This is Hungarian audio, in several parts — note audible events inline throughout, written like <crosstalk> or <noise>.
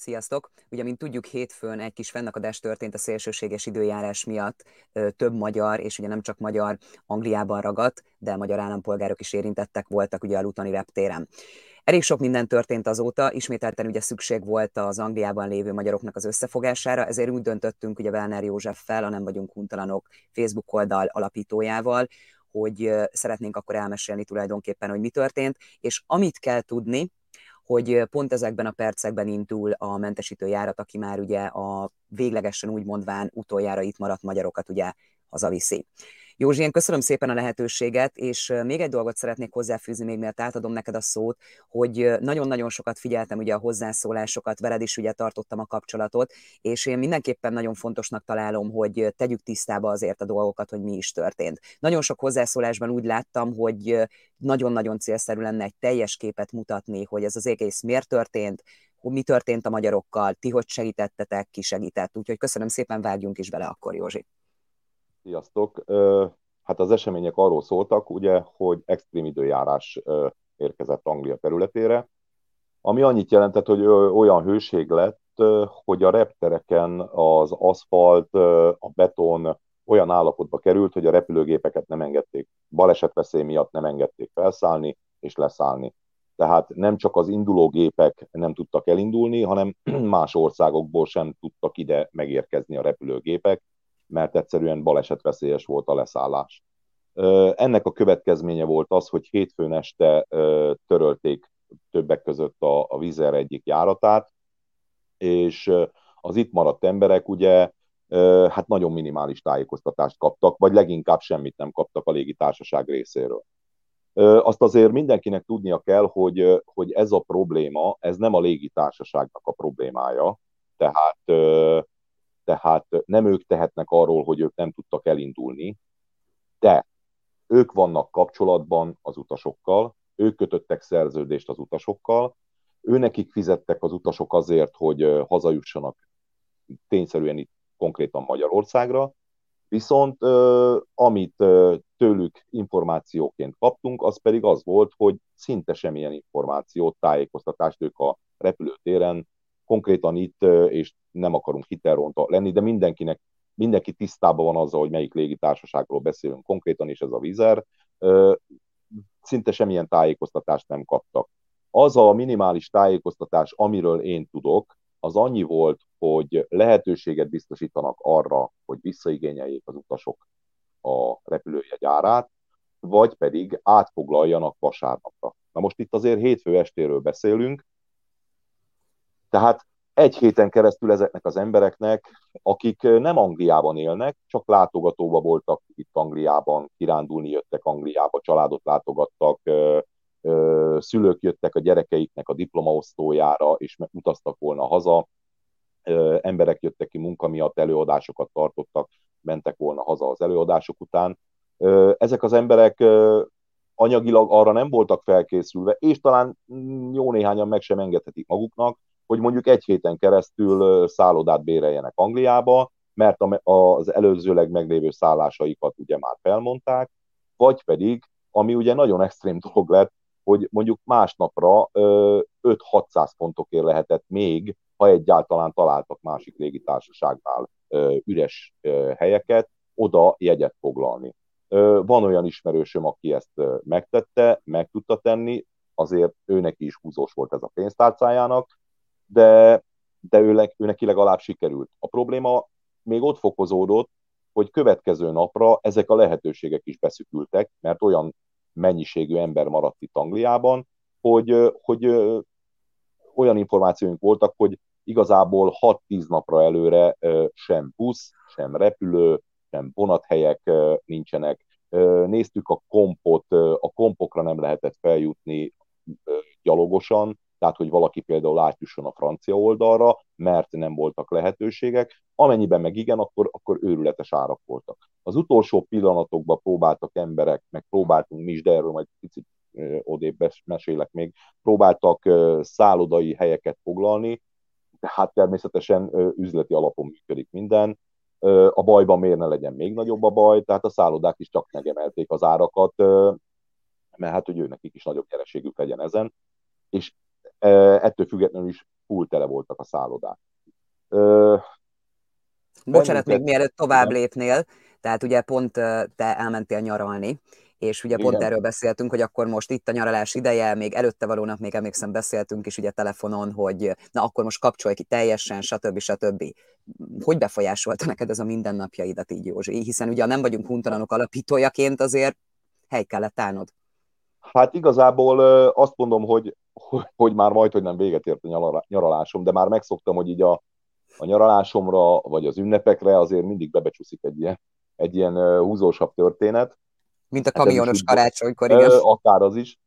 Sziasztok! Ugye, mint tudjuk, hétfőn egy kis fennakadás történt a szélsőséges időjárás miatt. Több magyar, és ugye nem csak magyar, Angliában ragadt, de magyar állampolgárok is érintettek voltak ugye a Lutoni reptéren. Elég sok minden történt azóta, ismételten ugye szükség volt az Angliában lévő magyaroknak az összefogására, ezért úgy döntöttünk ugye Werner Józseffel, a Nem vagyunk huntalanok Facebook oldal alapítójával, hogy szeretnénk akkor elmesélni tulajdonképpen, hogy mi történt, és amit kell tudni, hogy pont ezekben a percekben indul a mentesítő járat, aki már ugye a véglegesen úgy mondván utoljára itt maradt magyarokat ugye hazaviszi. Józsi, én köszönöm szépen a lehetőséget, és még egy dolgot szeretnék hozzáfűzni, még miatt átadom neked a szót, hogy nagyon-nagyon sokat figyeltem ugye a hozzászólásokat, veled is ugye tartottam a kapcsolatot, és én mindenképpen nagyon fontosnak találom, hogy tegyük tisztába azért a dolgokat, hogy mi is történt. Nagyon sok hozzászólásban úgy láttam, hogy nagyon-nagyon célszerű lenne egy teljes képet mutatni, hogy ez az egész miért történt, mi történt a magyarokkal, ti hogy segítettetek, ki segített. Úgyhogy köszönöm szépen, vágjunk is bele akkor, Józsi. Sziasztok! Hát az események arról szóltak, ugye, hogy extrém időjárás érkezett Anglia területére, ami annyit jelentett, hogy olyan hőség lett, hogy a reptereken az aszfalt, a beton olyan állapotba került, hogy a repülőgépeket nem engedték, balesetveszély miatt nem engedték felszállni és leszállni. Tehát nem csak az induló gépek nem tudtak elindulni, hanem <clears throat> más országokból sem tudtak ide megérkezni a repülőgépek, mert egyszerűen balesetveszélyes volt a leszállás. Ennek a következménye volt az, hogy hétfőn este törölték többek között a, a Vizer egyik járatát, és az itt maradt emberek ugye hát nagyon minimális tájékoztatást kaptak, vagy leginkább semmit nem kaptak a légitársaság részéről. Azt azért mindenkinek tudnia kell, hogy, hogy ez a probléma, ez nem a légitársaságnak a problémája, tehát tehát nem ők tehetnek arról, hogy ők nem tudtak elindulni, de ők vannak kapcsolatban az utasokkal, ők kötöttek szerződést az utasokkal, őnekik fizettek az utasok azért, hogy hazajussanak tényszerűen itt konkrétan Magyarországra, viszont amit tőlük információként kaptunk, az pedig az volt, hogy szinte semmilyen információt, tájékoztatást ők a repülőtéren konkrétan itt, és nem akarunk hitelronta lenni, de mindenkinek, mindenki tisztában van azzal, hogy melyik légitársaságról beszélünk konkrétan, és ez a Vizer, szinte semmilyen tájékoztatást nem kaptak. Az a minimális tájékoztatás, amiről én tudok, az annyi volt, hogy lehetőséget biztosítanak arra, hogy visszaigényeljék az utasok a repülőjegy árát, vagy pedig átfoglaljanak vasárnapra. Na most itt azért hétfő estéről beszélünk, tehát egy héten keresztül ezeknek az embereknek, akik nem Angliában élnek, csak látogatóba voltak itt Angliában, kirándulni jöttek Angliába, családot látogattak, szülők jöttek a gyerekeiknek a diplomaosztójára, és utaztak volna haza, emberek jöttek ki munka miatt, előadásokat tartottak, mentek volna haza az előadások után. Ezek az emberek anyagilag arra nem voltak felkészülve, és talán jó néhányan meg sem engedhetik maguknak, hogy mondjuk egy héten keresztül szállodát béreljenek Angliába, mert az előzőleg meglévő szállásaikat ugye már felmondták, vagy pedig, ami ugye nagyon extrém <laughs> dolog lett, hogy mondjuk másnapra 5-600 pontokért lehetett még, ha egyáltalán találtak másik légitársaságnál üres helyeket, oda jegyet foglalni. Van olyan ismerősöm, aki ezt megtette, meg tudta tenni, azért őnek is húzós volt ez a pénztárcájának, de, de ő, ő neki legalább sikerült. A probléma még ott fokozódott, hogy következő napra ezek a lehetőségek is beszükültek, mert olyan mennyiségű ember maradt itt Angliában, hogy, hogy olyan információink voltak, hogy igazából 6-10 napra előre sem busz, sem repülő, sem vonathelyek nincsenek. Néztük a kompot, a kompokra nem lehetett feljutni gyalogosan, tehát hogy valaki például átjusson a francia oldalra, mert nem voltak lehetőségek, amennyiben meg igen, akkor, akkor őrületes árak voltak. Az utolsó pillanatokban próbáltak emberek, meg próbáltunk mi is, de erről majd picit odébb mesélek még, próbáltak szállodai helyeket foglalni, hát természetesen üzleti alapon működik minden, a bajban miért ne legyen még nagyobb a baj, tehát a szállodák is csak megemelték az árakat, mert hát, hogy ő nekik is nagyobb nyereségük legyen ezen, és ettől függetlenül is full tele voltak a szállodák. Bocsánat, még mielőtt tovább lépnél, tehát ugye pont te elmentél nyaralni, és ugye Igen. pont erről beszéltünk, hogy akkor most itt a nyaralás ideje, még előtte valónak még emlékszem beszéltünk is ugye telefonon, hogy na akkor most kapcsolj ki teljesen, stb. stb. Hogy befolyásolta neked ez a mindennapjaidat így, Józsi? Hiszen ugye nem vagyunk huntalanok alapítójaként, azért hely kellett állnod. Hát igazából azt mondom, hogy, hogy már majd, hogy nem véget ért a nyaralásom, de már megszoktam, hogy így a, a nyaralásomra, vagy az ünnepekre azért mindig bebecsúszik egy ilyen, egy ilyen húzósabb történet. Mint a kamionos karácsonykor, igen. Akár az is.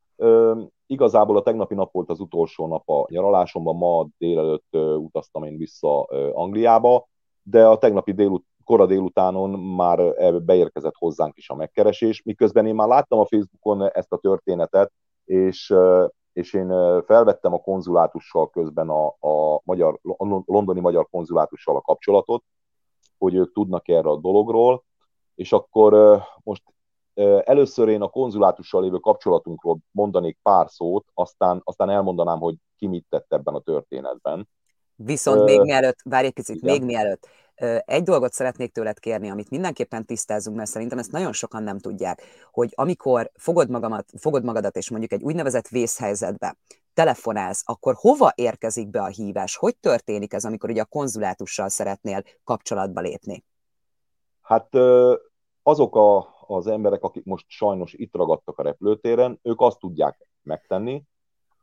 Igazából a tegnapi nap volt az utolsó nap a nyaralásomban, ma délelőtt utaztam én vissza Angliába, de a tegnapi délut, kora délutánon már beérkezett hozzánk is a megkeresés, miközben én már láttam a Facebookon ezt a történetet, és, és én felvettem a konzulátussal közben a, a, magyar, a londoni magyar konzulátussal a kapcsolatot, hogy ők tudnak erre a dologról, és akkor most először én a konzulátussal lévő kapcsolatunkról mondanék pár szót, aztán, aztán elmondanám, hogy ki mit tett ebben a történetben. Viszont még mielőtt, várj egy picit, igen. még mielőtt, egy dolgot szeretnék tőled kérni, amit mindenképpen tisztázunk, mert szerintem ezt nagyon sokan nem tudják, hogy amikor fogod, magamat, fogod magadat, és mondjuk egy úgynevezett vészhelyzetbe telefonálsz, akkor hova érkezik be a hívás? Hogy történik ez, amikor ugye a konzulátussal szeretnél kapcsolatba lépni? Hát azok a, az emberek, akik most sajnos itt ragadtak a repülőtéren, ők azt tudják megtenni,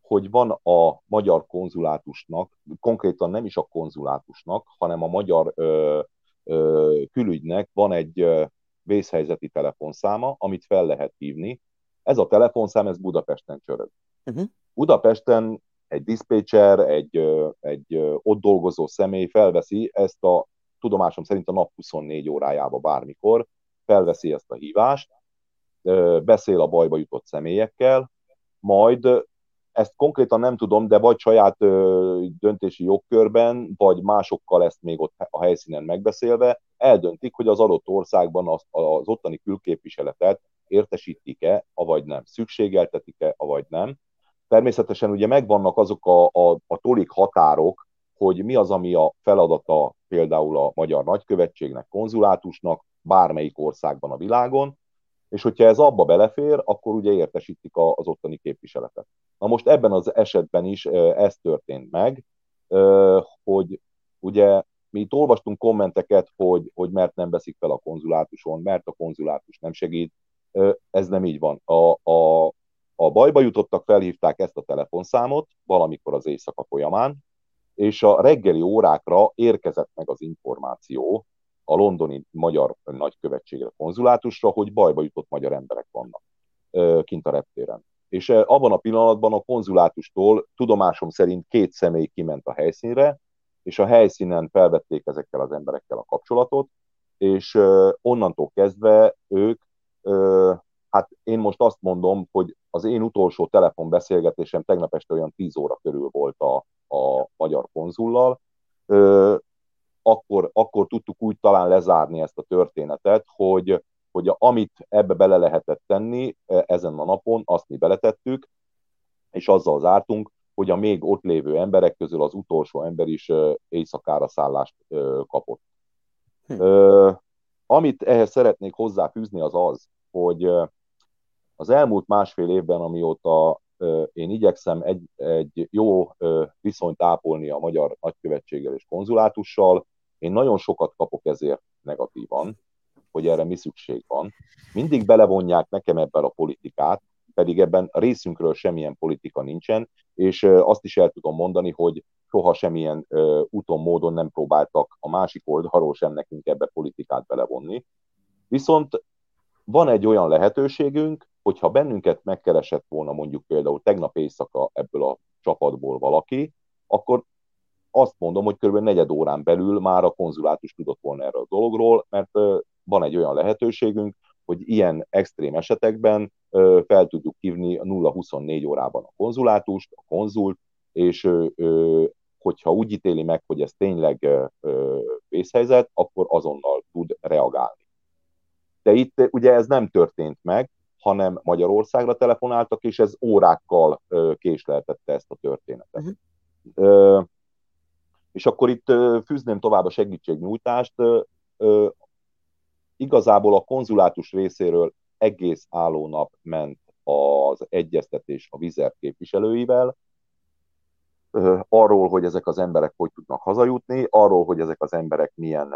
hogy van a magyar konzulátusnak, konkrétan nem is a konzulátusnak, hanem a magyar ö, ö, külügynek van egy ö, vészhelyzeti telefonszáma, amit fel lehet hívni. Ez a telefonszám, ez Budapesten csörög. Uh-huh. Budapesten egy diszpécser, egy, egy ott dolgozó személy felveszi ezt a tudomásom szerint a nap 24 órájába bármikor, felveszi ezt a hívást, beszél a bajba jutott személyekkel, majd ezt konkrétan nem tudom, de vagy saját döntési jogkörben, vagy másokkal ezt még ott a helyszínen megbeszélve, eldöntik, hogy az adott országban az, az ottani külképviseletet értesítik-e, avagy nem, szükségeltetik-e, avagy nem. Természetesen ugye megvannak azok a, a, a tolik határok, hogy mi az, ami a feladata például a magyar nagykövetségnek, konzulátusnak, bármelyik országban a világon, és hogyha ez abba belefér, akkor ugye értesítik az ottani képviseletet. Na most ebben az esetben is ez történt meg, hogy ugye mi itt olvastunk kommenteket, hogy, hogy mert nem veszik fel a konzulátuson, mert a konzulátus nem segít. Ez nem így van. A, a, a bajba jutottak, felhívták ezt a telefonszámot valamikor az éjszaka folyamán, és a reggeli órákra érkezett meg az információ a londoni magyar nagykövetségre, konzulátusra, hogy bajba jutott magyar emberek vannak kint a reptéren. És abban a pillanatban a konzulátustól tudomásom szerint két személy kiment a helyszínre, és a helyszínen felvették ezekkel az emberekkel a kapcsolatot, és onnantól kezdve ők, hát én most azt mondom, hogy az én utolsó telefonbeszélgetésem tegnap este olyan 10 óra körül volt a, a magyar konzullal, akkor, akkor tudtuk úgy talán lezárni ezt a történetet, hogy, hogy amit ebbe bele lehetett tenni e, ezen a napon, azt mi beletettük, és azzal zártunk, hogy a még ott lévő emberek közül az utolsó ember is éjszakára szállást kapott. Hm. Amit ehhez szeretnék hozzáfűzni az az, hogy az elmúlt másfél évben, amióta én igyekszem egy, egy jó viszonyt ápolni a magyar nagykövetséggel és konzulátussal, én nagyon sokat kapok ezért negatívan, hogy erre mi szükség van. Mindig belevonják nekem ebben a politikát, pedig ebben a részünkről semmilyen politika nincsen, és azt is el tudom mondani, hogy soha semmilyen úton, módon nem próbáltak a másik oldalról sem nekünk ebbe politikát belevonni. Viszont van egy olyan lehetőségünk, hogyha bennünket megkeresett volna mondjuk például tegnap éjszaka ebből a csapatból valaki, akkor azt mondom, hogy kb. negyed órán belül már a konzulátus tudott volna erről a dologról, mert van egy olyan lehetőségünk, hogy ilyen extrém esetekben fel tudjuk hívni a 0-24 órában a konzulátust, a konzult, és hogyha úgy ítéli meg, hogy ez tényleg vészhelyzet, akkor azonnal tud reagálni. De itt ugye ez nem történt meg, hanem Magyarországra telefonáltak, és ez órákkal késleltette ezt a történetet. Uh-huh És akkor itt fűzném tovább a segítségnyújtást. Igazából a konzulátus részéről egész álló nap ment az egyeztetés a vizer képviselőivel, arról, hogy ezek az emberek hogy tudnak hazajutni, arról, hogy ezek az emberek milyen,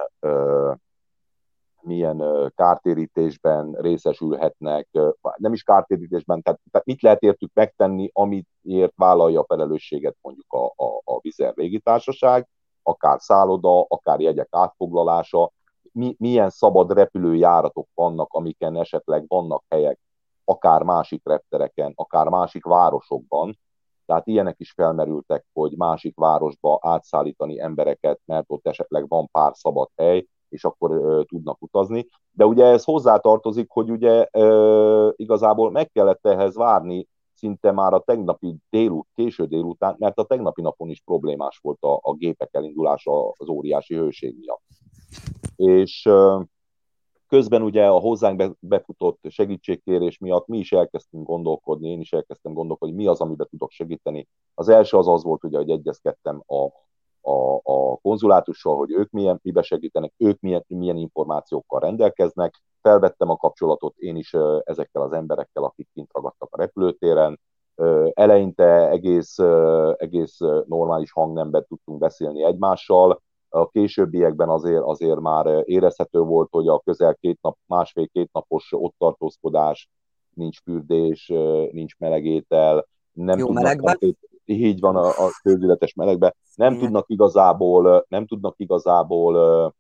milyen kártérítésben részesülhetnek, nem is kártérítésben, tehát, tehát mit lehet értük megtenni, amitért vállalja a felelősséget mondjuk a, a, a Vizer légitársaság, akár szálloda, akár jegyek átfoglalása, mi, milyen szabad repülőjáratok vannak, amiken esetleg vannak helyek, akár másik reptereken, akár másik városokban, tehát ilyenek is felmerültek, hogy másik városba átszállítani embereket, mert ott esetleg van pár szabad hely, és akkor ö, tudnak utazni. De ugye ez hozzátartozik, hogy ugye ö, igazából meg kellett ehhez várni szinte már a tegnapi délut, késő délután, mert a tegnapi napon is problémás volt a, a gépek elindulása az óriási hőség miatt. És ö, Közben ugye a hozzánk befutott segítségkérés miatt mi is elkezdtünk gondolkodni, én is elkezdtem gondolkodni, mi az, amiben tudok segíteni. Az első az az volt, ugye, hogy egyezkedtem a, a, a konzulátussal, hogy ők milyen, mibe segítenek, ők milyen, milyen információkkal rendelkeznek. Felvettem a kapcsolatot én is ezekkel az emberekkel, akik kint ragadtak a repülőtéren. Eleinte egész, egész normális hangnemben tudtunk beszélni egymással, a későbbiekben azért, azért már érezhető volt, hogy a közel két nap, másfél-két napos ott tartózkodás, nincs fürdés, nincs melegétel, nem Jó melegben. Így van a, a közületes melegben, nem Igen. tudnak igazából, nem tudnak igazából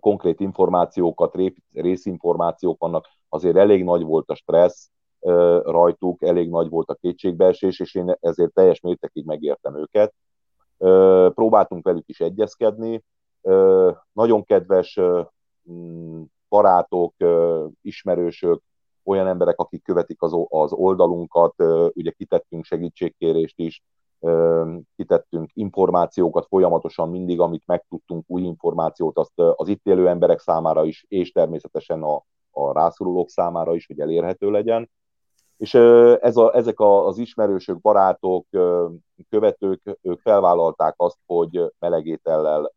konkrét információkat, részinformációk vannak, azért elég nagy volt a stressz rajtuk, elég nagy volt a kétségbeesés, és én ezért teljes mértékig megértem őket próbáltunk velük is egyezkedni. Nagyon kedves mm, barátok, ismerősök, olyan emberek, akik követik az, az oldalunkat, ugye kitettünk segítségkérést is, kitettünk információkat folyamatosan mindig, amit megtudtunk, új információt, azt az itt élő emberek számára is, és természetesen a, a rászorulók számára is, hogy elérhető legyen. És ez a, ezek az ismerősök, barátok, követők, ők felvállalták azt, hogy melegétellel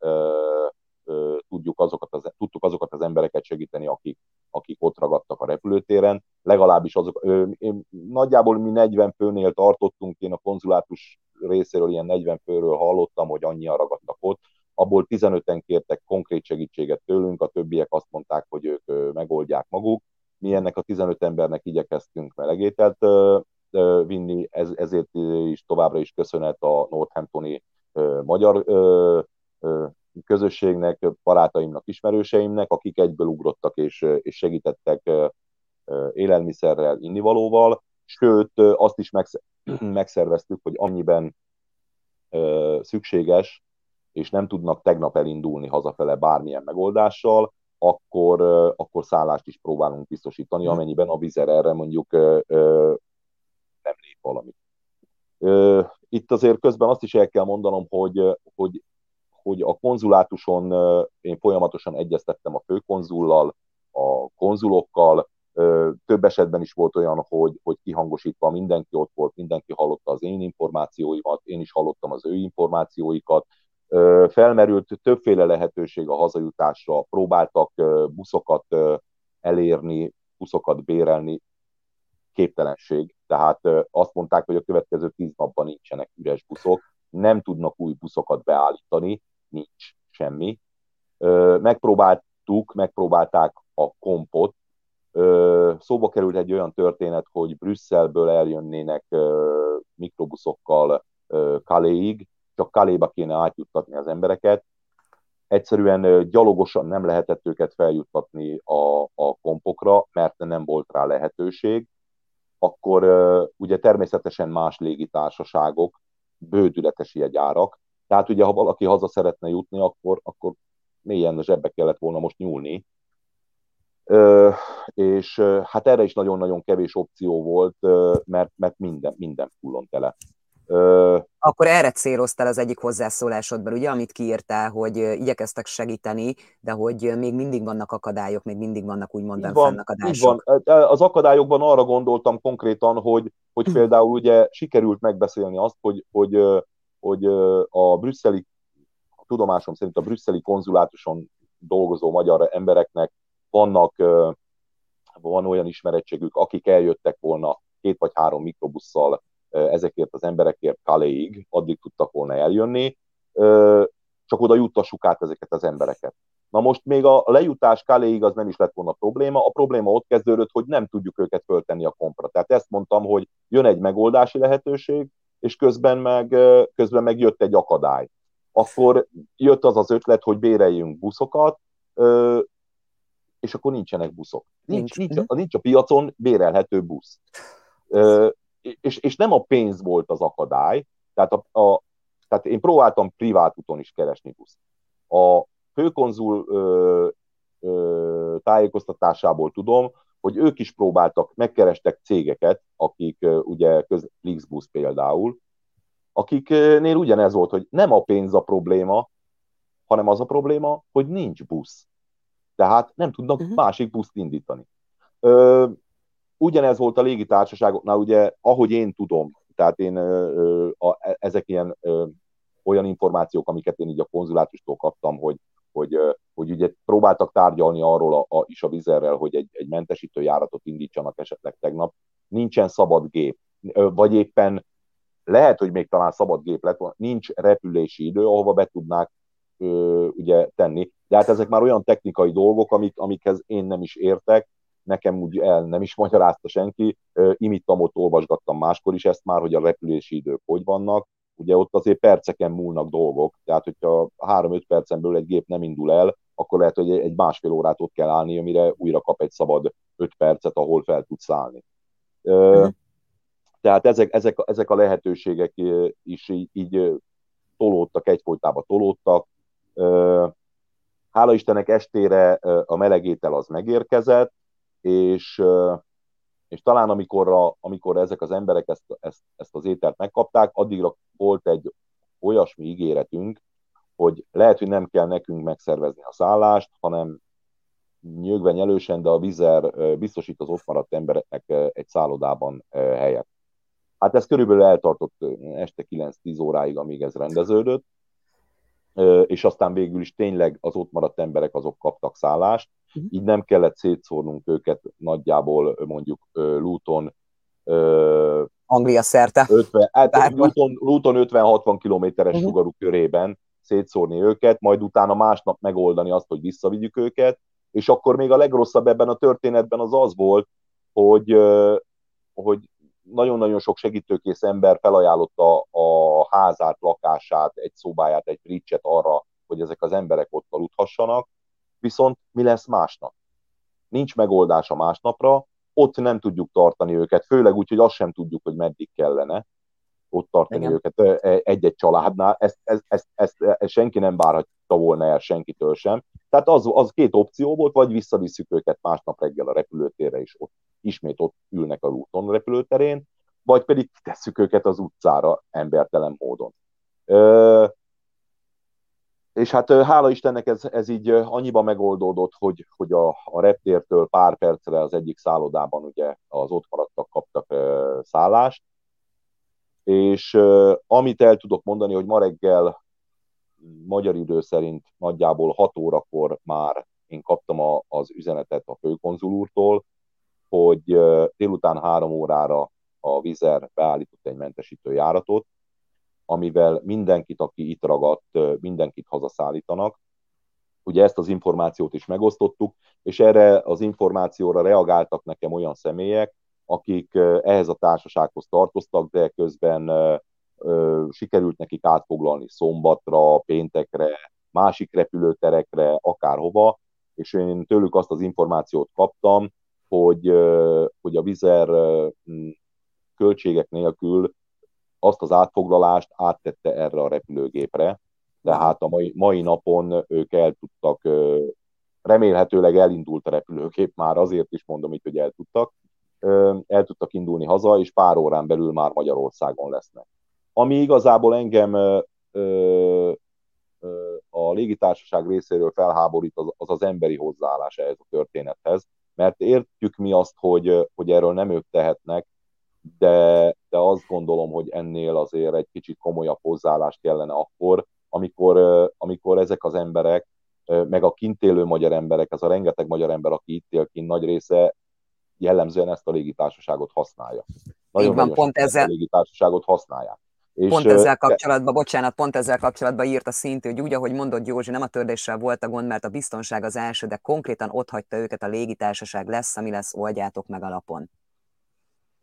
tudjuk azokat az, tudtuk azokat az embereket segíteni, akik, akik ott ragadtak a repülőtéren. Legalábbis azok, én, nagyjából mi 40 főnél tartottunk, én a konzulátus részéről ilyen 40 főről hallottam, hogy annyian ragadtak ott, abból 15-en kértek konkrét segítséget tőlünk, a többiek azt mondták, hogy ők megoldják maguk mi ennek a 15 embernek igyekeztünk melegételt vinni, ez, ezért is továbbra is köszönet a Northamptoni magyar közösségnek, barátaimnak, ismerőseimnek, akik egyből ugrottak és, és segítettek élelmiszerrel, innivalóval, sőt azt is <clears throat> megszerveztük, hogy annyiben szükséges, és nem tudnak tegnap elindulni hazafele bármilyen megoldással, akkor, akkor szállást is próbálunk biztosítani, mhm. amennyiben a vizer erre mondjuk nem lép valamit. Itt azért közben azt is el kell mondanom, hogy, hogy, hogy a konzulátuson én folyamatosan egyeztettem a főkonzullal, a konzulokkal, több esetben is volt olyan, hogy, hogy kihangosítva mindenki ott volt, mindenki hallotta az én információimat, én is hallottam az ő információikat, felmerült többféle lehetőség a hazajutásra, próbáltak buszokat elérni, buszokat bérelni, képtelenség. Tehát azt mondták, hogy a következő tíz napban nincsenek üres buszok, nem tudnak új buszokat beállítani, nincs semmi. Megpróbáltuk, megpróbálták a kompot, szóba került egy olyan történet, hogy Brüsszelből eljönnének mikrobuszokkal Kaléig, csak Kaléba kéne átjuttatni az embereket. Egyszerűen gyalogosan nem lehetett őket feljuttatni a, a kompokra, mert nem volt rá lehetőség. Akkor ugye természetesen más légitársaságok, bődületes jegyárak, tehát ugye ha valaki haza szeretne jutni, akkor, akkor mélyen a zsebbe kellett volna most nyúlni. Ö, és hát erre is nagyon-nagyon kevés opció volt, mert, mert minden, minden fullon tele. Akkor erre céloztál az egyik hozzászólásodban, ugye, amit kiírtál, hogy igyekeztek segíteni, de hogy még mindig vannak akadályok, még mindig vannak úgymond fennakadások. Van. Az akadályokban arra gondoltam konkrétan, hogy, hogy <clears throat> például ugye sikerült megbeszélni azt, hogy, hogy, hogy a brüsszeli tudomásom szerint a brüsszeli konzulátuson dolgozó magyar embereknek vannak, van olyan ismerettségük, akik eljöttek volna két vagy három mikrobusszal ezekért az emberekért Kaléig, addig tudtak volna eljönni, csak oda juttassuk át ezeket az embereket. Na most még a lejutás Kaléig az nem is lett volna probléma, a probléma ott kezdődött, hogy nem tudjuk őket föltenni a kompra. Tehát ezt mondtam, hogy jön egy megoldási lehetőség, és közben meg, közben meg jött egy akadály. Akkor jött az az ötlet, hogy béreljünk buszokat, és akkor nincsenek buszok. Nincs, nincs, nincs, nincs a piacon bérelhető busz. És, és nem a pénz volt az akadály, tehát, a, a, tehát én próbáltam privát úton is keresni buszt. A főkonzul ö, ö, tájékoztatásából tudom, hogy ők is próbáltak, megkerestek cégeket, akik ugye köz, Flixbus például, akiknél ugyanez volt, hogy nem a pénz a probléma, hanem az a probléma, hogy nincs busz. Tehát nem tudnak uh-huh. másik buszt indítani. Ö, ugyanez volt a légitársaságoknál, ugye, ahogy én tudom, tehát én ö, a, ezek ilyen ö, olyan információk, amiket én így a konzulátustól kaptam, hogy hogy, hogy ugye próbáltak tárgyalni arról a, a, is a vizerrel, hogy egy, egy mentesítő járatot indítsanak esetleg tegnap. Nincsen szabad gép, vagy éppen lehet, hogy még talán szabad gép lett volna, nincs repülési idő, ahova be tudnák ö, ugye tenni. De hát ezek már olyan technikai dolgok, amik, amikhez én nem is értek, nekem úgy el nem is magyarázta senki, imittam ott, olvasgattam máskor is ezt már, hogy a repülési idők hogy vannak, ugye ott azért perceken múlnak dolgok, tehát hogyha 3-5 percen belül egy gép nem indul el, akkor lehet, hogy egy másfél órát ott kell állni, amire újra kap egy szabad 5 percet, ahol fel tud szállni. Mm. Tehát ezek, ezek, ezek a lehetőségek is így, így tolódtak, egyfolytában tolódtak. Hála Istennek estére a melegétel az megérkezett, és és talán amikor, a, amikor ezek az emberek ezt, ezt, ezt az ételt megkapták, addigra volt egy olyasmi ígéretünk, hogy lehet, hogy nem kell nekünk megszervezni a szállást, hanem nyögve nyelősen, de a vizer biztosít az ott maradt embereknek egy szállodában helyet. Hát ez körülbelül eltartott este 9-10 óráig, amíg ez rendeződött, és aztán végül is tényleg az ott maradt emberek azok kaptak szállást, uh-huh. így nem kellett szétszórnunk őket nagyjából mondjuk Luton Anglia szerte. 50, hát Luton, Luton 50-60 kilométeres uh-huh. sugarú körében szétszórni őket, majd utána másnap megoldani azt, hogy visszavigyük őket, és akkor még a legrosszabb ebben a történetben az az volt, hogy, hogy nagyon-nagyon sok segítőkész ember felajánlotta a házát, lakását, egy szobáját, egy fricset arra, hogy ezek az emberek ott aludhassanak, viszont mi lesz másnap? Nincs megoldás a másnapra, ott nem tudjuk tartani őket, főleg úgy, hogy azt sem tudjuk, hogy meddig kellene ott tartani Igen. őket e, egy-egy családnál, ezt, ezt, ezt, ezt, ezt senki nem várhatta volna el senkitől sem. Tehát az, az két opció volt, vagy visszavisszük őket másnap reggel a repülőtérre, és ott ismét ott ülnek a úton repülőterén, vagy pedig tesszük őket az utcára embertelen módon. Ö, és hát hála Istennek ez, ez így annyiba megoldódott, hogy, hogy a, a reptértől pár percre az egyik szállodában ugye az ott maradtak kaptak ö, szállást, és ö, amit el tudok mondani, hogy ma reggel magyar idő szerint nagyjából 6 órakor már én kaptam a, az üzenetet a főkonzul úrtól, hogy délután három órára a Vizer beállított egy mentesítő járatot, amivel mindenkit, aki itt ragadt, mindenkit hazaszállítanak. Ugye ezt az információt is megosztottuk, és erre az információra reagáltak nekem olyan személyek, akik ehhez a társasághoz tartoztak, de közben sikerült nekik átfoglalni szombatra, péntekre, másik repülőterekre, akárhova, és én tőlük azt az információt kaptam, hogy, hogy a Vizer költségek nélkül azt az átfoglalást áttette erre a repülőgépre, tehát a mai, mai napon ők el tudtak, remélhetőleg elindult a repülőgép már, azért is mondom itt, hogy el tudtak, el tudtak indulni haza, és pár órán belül már Magyarországon lesznek. Ami igazából engem a légitársaság részéről felháborít, az az, az emberi hozzáállás ehhez a történethez, mert értjük mi azt, hogy, hogy erről nem ők tehetnek, de, de azt gondolom, hogy ennél azért egy kicsit komolyabb hozzáállást kellene akkor, amikor, amikor ezek az emberek, meg a kint élő magyar emberek, az a rengeteg magyar ember, aki itt él kint, nagy része jellemzően ezt a légitársaságot használja. Nagyon Így van, pont ezzel. A légitársaságot használják. És pont ezzel kapcsolatban, bocsánat, pont ezzel kapcsolatban írt a szintű, hogy úgy, ahogy mondott Józsi, nem a tördéssel volt a gond, mert a biztonság az első, de konkrétan ott hagyta őket a légitársaság lesz, ami lesz, oldjátok meg alapon.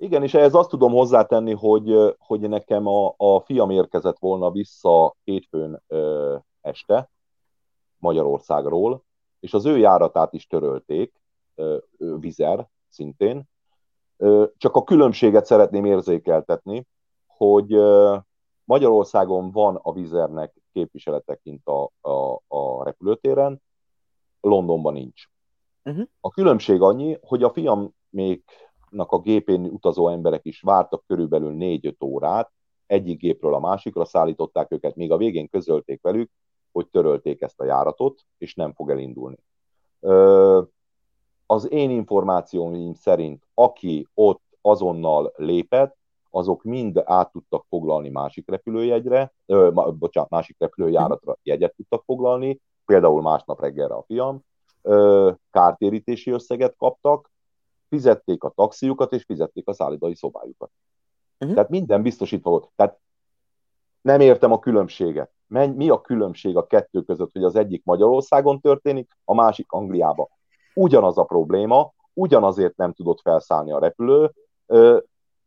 Igen, és ehhez azt tudom hozzátenni, hogy, hogy nekem a, a fiam érkezett volna vissza hétfőn ö, este Magyarországról, és az ő járatát is törölték, ö, vizer szintén. Ö, csak a különbséget szeretném érzékeltetni, hogy ö, Magyarországon van a vizernek képviseletekint a, a, a repülőtéren, Londonban nincs. Uh-huh. A különbség annyi, hogy a fiam még a gépén utazó emberek is vártak körülbelül 4-5 órát, egyik gépről a másikra szállították őket, még a végén közölték velük, hogy törölték ezt a járatot, és nem fog elindulni. Az én információim szerint, aki ott azonnal lépett, azok mind át tudtak foglalni másik repülőjegyre, ö, bocsánat, másik repülőjáratra jegyet tudtak foglalni, például másnap reggelre a fiam, ö, kártérítési összeget kaptak, fizették a taxiukat, és fizették a szállítói szobájukat. Uh-huh. Tehát minden biztosítva volt. Tehát nem értem a különbséget. Mi a különbség a kettő között, hogy az egyik Magyarországon történik, a másik Angliában. Ugyanaz a probléma, ugyanazért nem tudott felszállni a repülő,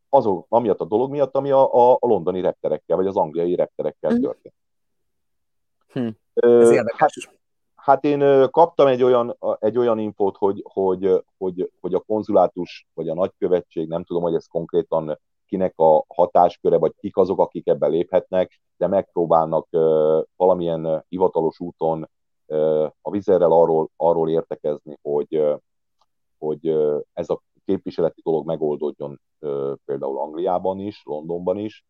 azok, amiatt a dolog miatt, ami a, a, a londoni repterekkel, vagy az angliai repterekkel uh-huh. történt. Hm. Ez érdekes. Hát, Hát én kaptam egy olyan, egy olyan infót, hogy, hogy, hogy, hogy a konzulátus vagy a nagykövetség, nem tudom, hogy ez konkrétan kinek a hatásköre, vagy kik azok, akik ebbe léphetnek, de megpróbálnak valamilyen hivatalos úton a vizerrel arról, arról értekezni, hogy, hogy ez a képviseleti dolog megoldódjon például Angliában is, Londonban is,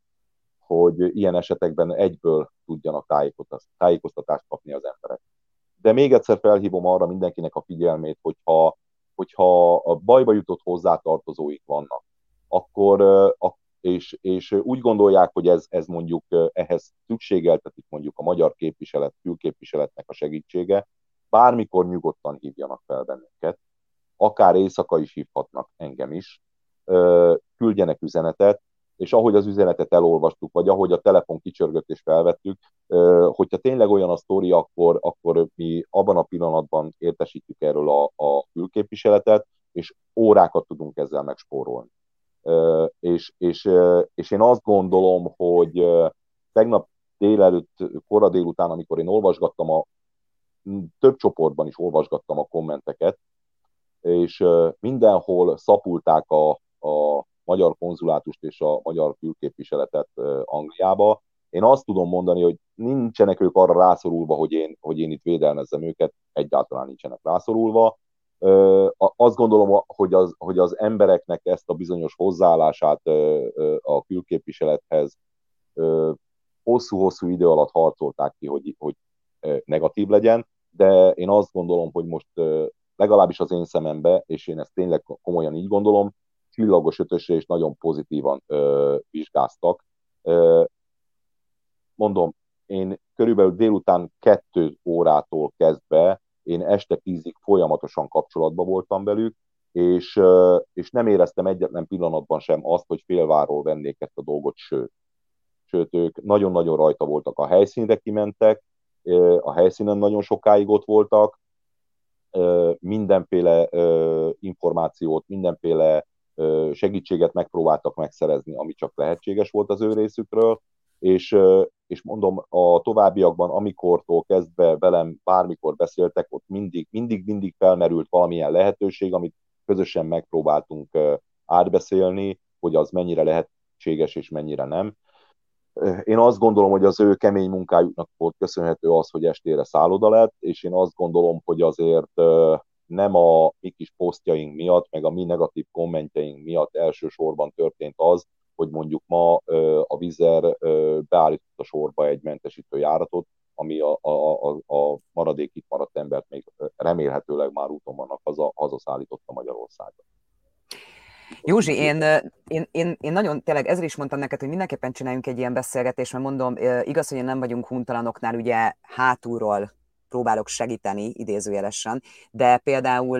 hogy ilyen esetekben egyből tudjanak tájékoztatást kapni az emberek de még egyszer felhívom arra mindenkinek a figyelmét, hogyha, hogyha a bajba jutott hozzátartozóik vannak, akkor, és, és úgy gondolják, hogy ez, ez mondjuk ehhez szükségeltetik mondjuk a magyar képviselet, külképviseletnek a segítsége, bármikor nyugodtan hívjanak fel bennünket, akár éjszaka is hívhatnak engem is, küldjenek üzenetet, és ahogy az üzenetet elolvastuk, vagy ahogy a telefon kicsörgött és felvettük, hogyha tényleg olyan a sztori, akkor, akkor mi abban a pillanatban értesítjük erről a, a külképviseletet, és órákat tudunk ezzel megspórolni. És, és, és én azt gondolom, hogy tegnap délelőtt, kora délután, amikor én olvasgattam a több csoportban is olvasgattam a kommenteket, és mindenhol szapulták a, a magyar konzulátust és a magyar külképviseletet Angliába. Én azt tudom mondani, hogy nincsenek ők arra rászorulva, hogy én, hogy én itt védelmezzem őket, egyáltalán nincsenek rászorulva. Azt gondolom, hogy az, hogy az embereknek ezt a bizonyos hozzáállását a külképviselethez hosszú-hosszú idő alatt harcolták ki, hogy, hogy negatív legyen, de én azt gondolom, hogy most legalábbis az én szemembe, és én ezt tényleg komolyan így gondolom, csillagos ötösre és nagyon pozitívan ö, vizsgáztak. Ö, mondom, én körülbelül délután kettő órától kezdve én este tízig folyamatosan kapcsolatban voltam velük, és, és nem éreztem egyetlen pillanatban sem azt, hogy félváról vennék ezt a dolgot, sőt. Sőt, ők nagyon-nagyon rajta voltak a helyszínre, kimentek, a helyszínen nagyon sokáig ott voltak, mindenféle információt, mindenféle segítséget megpróbáltak megszerezni, ami csak lehetséges volt az ő részükről, és, és mondom, a továbbiakban, amikortól kezdve velem bármikor beszéltek, ott mindig, mindig, mindig felmerült valamilyen lehetőség, amit közösen megpróbáltunk átbeszélni, hogy az mennyire lehetséges és mennyire nem. Én azt gondolom, hogy az ő kemény munkájuknak volt köszönhető az, hogy estére szálloda lett, és én azt gondolom, hogy azért nem a mi kis posztjaink miatt, meg a mi negatív kommentjeink miatt elsősorban történt az, hogy mondjuk ma a Vizer beállított a sorba egy mentesítő járatot, ami a, a, a, a maradék itt maradt embert még remélhetőleg már úton vannak haza, hazaszállította Magyarországra. Józsi, én, én, én, én nagyon tényleg ezért is mondtam neked, hogy mindenképpen csináljunk egy ilyen beszélgetést, mert mondom, igaz, hogy nem vagyunk huntalanoknál, ugye hátulról próbálok segíteni, idézőjelesen, de például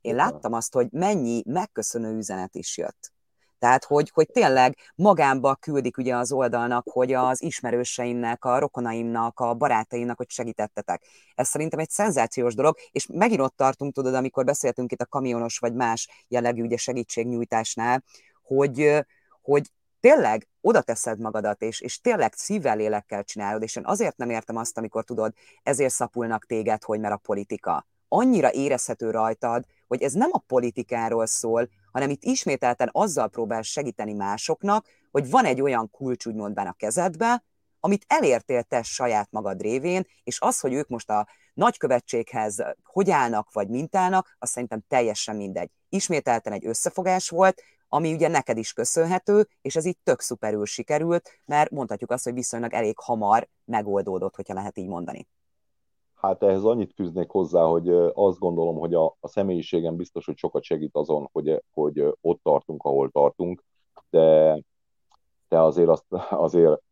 én láttam azt, hogy mennyi megköszönő üzenet is jött. Tehát, hogy, hogy tényleg magámba küldik ugye az oldalnak, hogy az ismerőseimnek, a rokonaimnak, a barátaimnak, hogy segítettetek. Ez szerintem egy szenzációs dolog, és megint ott tartunk, tudod, amikor beszéltünk itt a kamionos vagy más jellegű ugye segítségnyújtásnál, hogy, hogy tényleg oda teszed magadat, és, és tényleg szívvel, lélekkel csinálod, és én azért nem értem azt, amikor tudod, ezért szapulnak téged, hogy mert a politika. Annyira érezhető rajtad, hogy ez nem a politikáról szól, hanem itt ismételten azzal próbál segíteni másoknak, hogy van egy olyan kulcs úgymond a kezedbe, amit elértél te saját magad révén, és az, hogy ők most a nagykövetséghez hogy állnak, vagy mintálnak, azt szerintem teljesen mindegy. Ismételten egy összefogás volt, ami ugye neked is köszönhető, és ez így tök szuperül sikerült, mert mondhatjuk azt, hogy viszonylag elég hamar megoldódott, hogyha lehet így mondani. Hát ehhez annyit fűznék hozzá, hogy azt gondolom, hogy a, a személyiségem biztos, hogy sokat segít azon, hogy, hogy ott tartunk, ahol tartunk, de, de azért, azt, <laughs> azért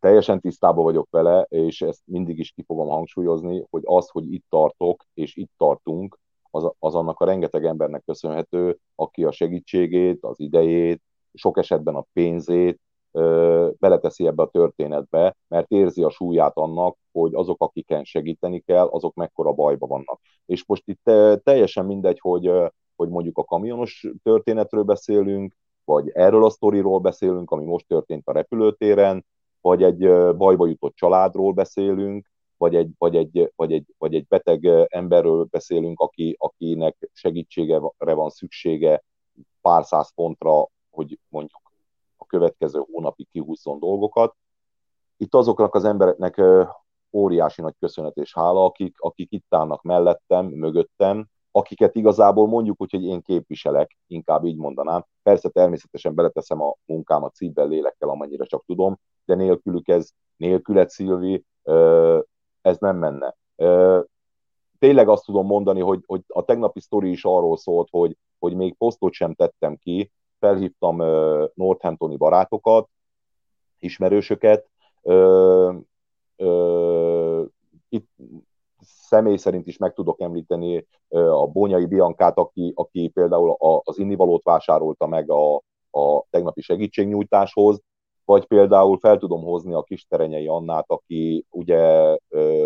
teljesen tisztában vagyok vele, és ezt mindig is ki fogom hangsúlyozni, hogy az, hogy itt tartok, és itt tartunk, az, az annak a rengeteg embernek köszönhető, aki a segítségét, az idejét, sok esetben a pénzét ö, beleteszi ebbe a történetbe, mert érzi a súlyát annak, hogy azok, akiken segíteni kell, azok mekkora bajba vannak. És most itt teljesen mindegy, hogy, hogy mondjuk a kamionos történetről beszélünk, vagy erről a sztoriról beszélünk, ami most történt a repülőtéren, vagy egy bajba jutott családról beszélünk, vagy egy, vagy egy, vagy egy, vagy egy beteg emberről beszélünk, aki, akinek segítségre van szüksége pár száz pontra, hogy mondjuk a következő hónapig kihúzzon dolgokat. Itt azoknak az embereknek óriási nagy köszönet és hála, akik, akik itt állnak mellettem, mögöttem, akiket igazából mondjuk úgy, hogy én képviselek, inkább így mondanám. Persze természetesen beleteszem a munkámat szívvel, lélekkel, amennyire csak tudom, de nélkülük ez, nélküled Szilvi, ez nem menne. Tényleg azt tudom mondani, hogy, hogy a tegnapi sztori is arról szólt, hogy, hogy még posztot sem tettem ki, felhívtam Northamptoni barátokat, ismerősöket, itt személy szerint is meg tudok említeni a Bonyai Biankát, aki, aki például az innivalót vásárolta meg a, a tegnapi segítségnyújtáshoz, vagy például fel tudom hozni a Kisterenyei Annát, aki ugye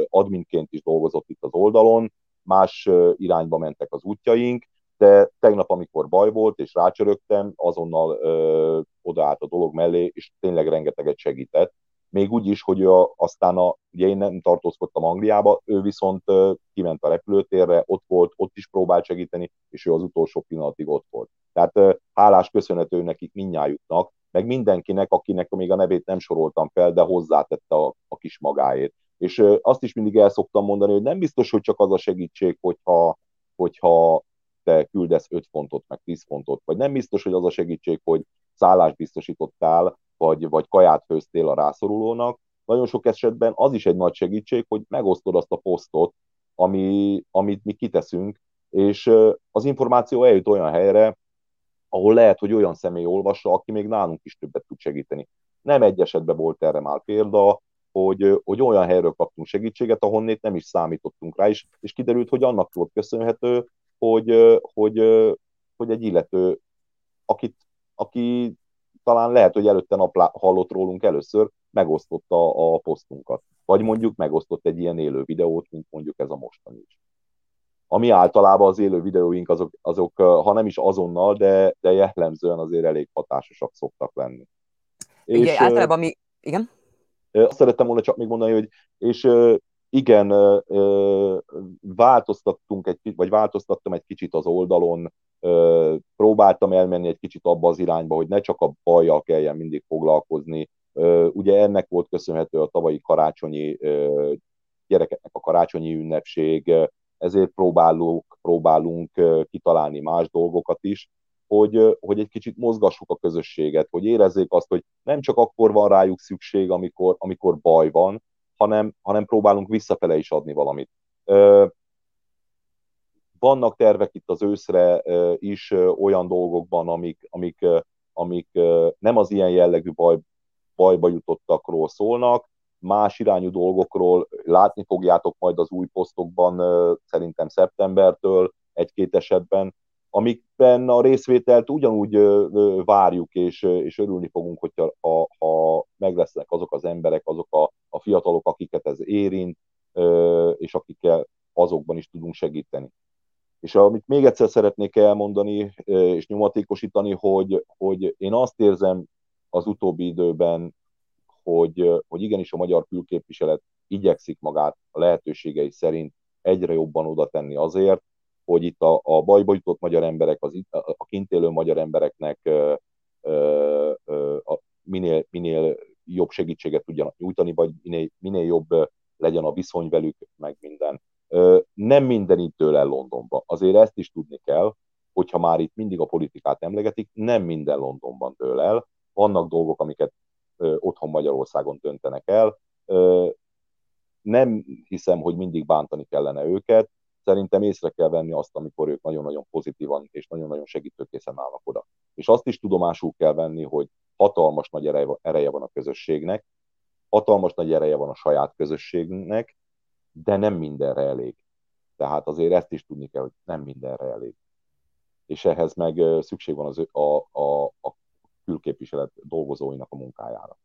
adminként is dolgozott itt az oldalon, más irányba mentek az útjaink, de tegnap, amikor baj volt, és rácsörögtem, azonnal ö, odaállt a dolog mellé, és tényleg rengeteget segített. Még úgy is, hogy a, aztán a, ugye én nem tartózkodtam Angliába, ő viszont ö, kiment a repülőtérre, ott volt, ott is próbált segíteni, és ő az utolsó pillanatig ott volt. Tehát ö, hálás köszönhető nekik mindnyájuknak, meg mindenkinek, akinek még a nevét nem soroltam fel, de hozzátette a, a kis magáért. És azt is mindig el szoktam mondani, hogy nem biztos, hogy csak az a segítség, hogyha, hogyha te küldesz 5 fontot, meg 10 fontot, vagy nem biztos, hogy az a segítség, hogy szállást biztosítottál, vagy, vagy kaját főztél a rászorulónak. Nagyon sok esetben az is egy nagy segítség, hogy megosztod azt a posztot, ami, amit mi kiteszünk, és az információ eljut olyan helyre, ahol lehet, hogy olyan személy olvassa, aki még nálunk is többet tud segíteni. Nem egy esetben volt erre már példa, hogy, hogy olyan helyről kaptunk segítséget, ahonnét nem is számítottunk rá, és, és kiderült, hogy annak volt köszönhető, hogy, hogy, hogy egy illető, akit, aki talán lehet, hogy előtte nap hallott rólunk először, megosztotta a posztunkat. Vagy mondjuk megosztott egy ilyen élő videót, mint mondjuk ez a mostani is. Ami általában az élő videóink, azok, azok ha nem is azonnal, de, de jellemzően azért elég hatásosak szoktak lenni. Igen, és, általában mi... Igen? Azt szerettem volna csak még mondani, hogy és igen, változtattunk egy, vagy változtattam egy kicsit az oldalon, próbáltam elmenni egy kicsit abba az irányba, hogy ne csak a bajjal kelljen mindig foglalkozni. Ugye ennek volt köszönhető a tavalyi karácsonyi gyerekeknek a karácsonyi ünnepség, ezért próbálunk, próbálunk kitalálni más dolgokat is, hogy, hogy egy kicsit mozgassuk a közösséget, hogy érezzék azt, hogy nem csak akkor van rájuk szükség, amikor, amikor baj van, hanem, hanem próbálunk visszafele is adni valamit. Vannak tervek itt az őszre is olyan dolgokban, amik, amik, amik nem az ilyen jellegű baj, bajba jutottakról szólnak, más irányú dolgokról látni fogjátok majd az új posztokban szerintem szeptembertől egy-két esetben, amikben a részvételt ugyanúgy várjuk, és, és örülni fogunk, hogyha ha, ha meg lesznek azok az emberek, azok a, a fiatalok, akiket ez érint, és akikkel azokban is tudunk segíteni. És amit még egyszer szeretnék elmondani és nyomatékosítani, hogy, hogy én azt érzem az utóbbi időben, hogy, hogy igenis a magyar külképviselet igyekszik magát a lehetőségei szerint egyre jobban oda tenni azért, hogy itt a, a bajba jutott magyar emberek, az, a kint élő magyar embereknek ö, ö, a minél, minél jobb segítséget tudjanak nyújtani, vagy minél, minél jobb legyen a viszony velük, meg minden. Ö, nem minden itt dől el Londonba. Azért ezt is tudni kell, hogyha már itt mindig a politikát emlegetik, nem minden Londonban dől el. Vannak dolgok, amiket otthon Magyarországon döntenek el. Nem hiszem, hogy mindig bántani kellene őket, szerintem észre kell venni azt, amikor ők nagyon-nagyon pozitívan és nagyon-nagyon segítőkészen állnak oda. És azt is tudomásul kell venni, hogy hatalmas nagy ereje van a közösségnek, hatalmas nagy ereje van a saját közösségnek, de nem mindenre elég. Tehát azért ezt is tudni kell, hogy nem mindenre elég. És ehhez meg szükség van az, a, a, a külképviselet dolgozóinak a munkájára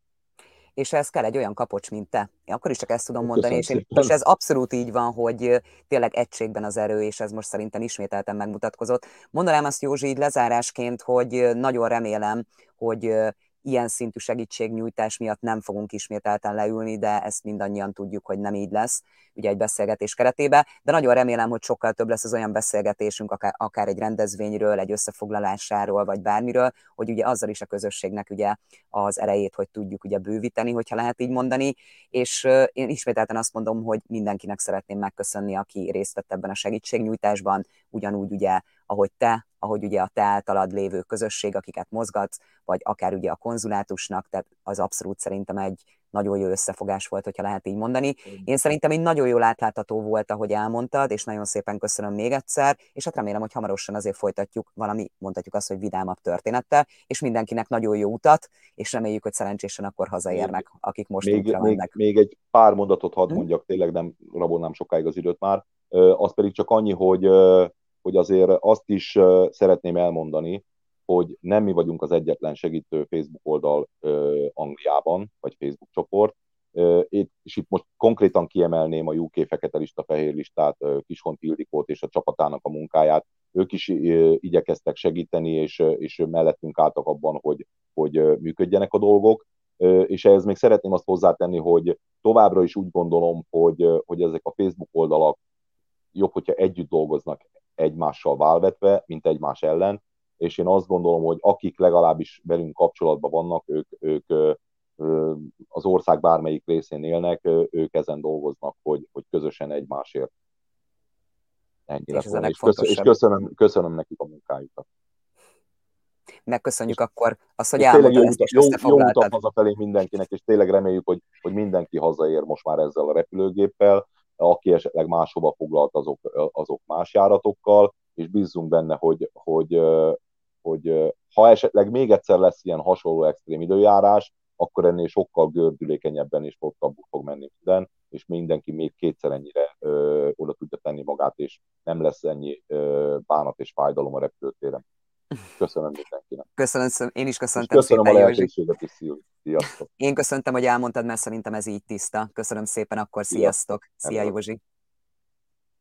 és ez kell egy olyan kapocs, mint te. Én akkor is csak ezt tudom mondani, és, én, és ez abszolút így van, hogy tényleg egységben az erő, és ez most szerintem ismételten megmutatkozott. Mondanám azt Józsi így lezárásként, hogy nagyon remélem, hogy ilyen szintű segítségnyújtás miatt nem fogunk ismételten leülni, de ezt mindannyian tudjuk, hogy nem így lesz, ugye egy beszélgetés keretében, de nagyon remélem, hogy sokkal több lesz az olyan beszélgetésünk, akár, akár egy rendezvényről, egy összefoglalásáról, vagy bármiről, hogy ugye azzal is a közösségnek ugye az erejét, hogy tudjuk ugye bővíteni, hogyha lehet így mondani, és én ismételten azt mondom, hogy mindenkinek szeretném megköszönni, aki részt vett ebben a segítségnyújtásban, ugyanúgy ugye, ahogy te, ahogy ugye a te általad lévő közösség, akiket mozgatsz, vagy akár ugye a konzulátusnak, tehát az abszolút szerintem egy nagyon jó összefogás volt, hogyha lehet így mondani. Én szerintem egy nagyon jól átlátható volt, ahogy elmondtad, és nagyon szépen köszönöm még egyszer, és hát remélem, hogy hamarosan azért folytatjuk valami, mondhatjuk azt, hogy vidámabb történettel, és mindenkinek nagyon jó utat, és reméljük, hogy szerencsésen akkor hazaérnek, akik most még, útra mennek. Még, még egy pár mondatot hadd hm? mondjak, tényleg nem rabolnám sokáig az időt már, az pedig csak annyi, hogy hogy azért azt is szeretném elmondani, hogy nem mi vagyunk az egyetlen segítő Facebook oldal Angliában, vagy Facebook csoport, és itt most konkrétan kiemelném a UK fekete lista, fehér listát, Kishont Ildikót és a csapatának a munkáját. Ők is igyekeztek segíteni, és, és mellettünk álltak abban, hogy, hogy működjenek a dolgok. És ehhez még szeretném azt hozzátenni, hogy továbbra is úgy gondolom, hogy, hogy ezek a Facebook oldalak jobb, hogyha együtt dolgoznak egymással válvetve, mint egymás ellen, és én azt gondolom, hogy akik legalábbis velünk kapcsolatban vannak, ők, ők az ország bármelyik részén élnek, ők ezen dolgoznak, hogy, hogy közösen egymásért ennyire és, és, köszönöm, és köszönöm, köszönöm nekik a munkájukat. Megköszönjük és, akkor azt, hogy ezt, és jó, jó utat hazafelé mindenkinek, és tényleg reméljük, hogy, hogy mindenki hazaér most már ezzel a repülőgéppel, aki esetleg máshova foglalt, azok, azok más járatokkal, és bízzunk benne, hogy, hogy, hogy ha esetleg még egyszer lesz ilyen hasonló extrém időjárás, akkor ennél sokkal gördülékenyebben és flottabbul fog menni minden, és mindenki még kétszer ennyire ö, oda tudja tenni magát, és nem lesz ennyi ö, bánat és fájdalom a repülőtéren. Köszönöm mindenkinek. Köszönöm, én is köszöntem köszönöm szépen, a lehetőséget is, Sziasztok. Én köszöntem, hogy elmondtad, mert szerintem ez így tiszta. Köszönöm szépen, akkor sziasztok. Szia, Józsi.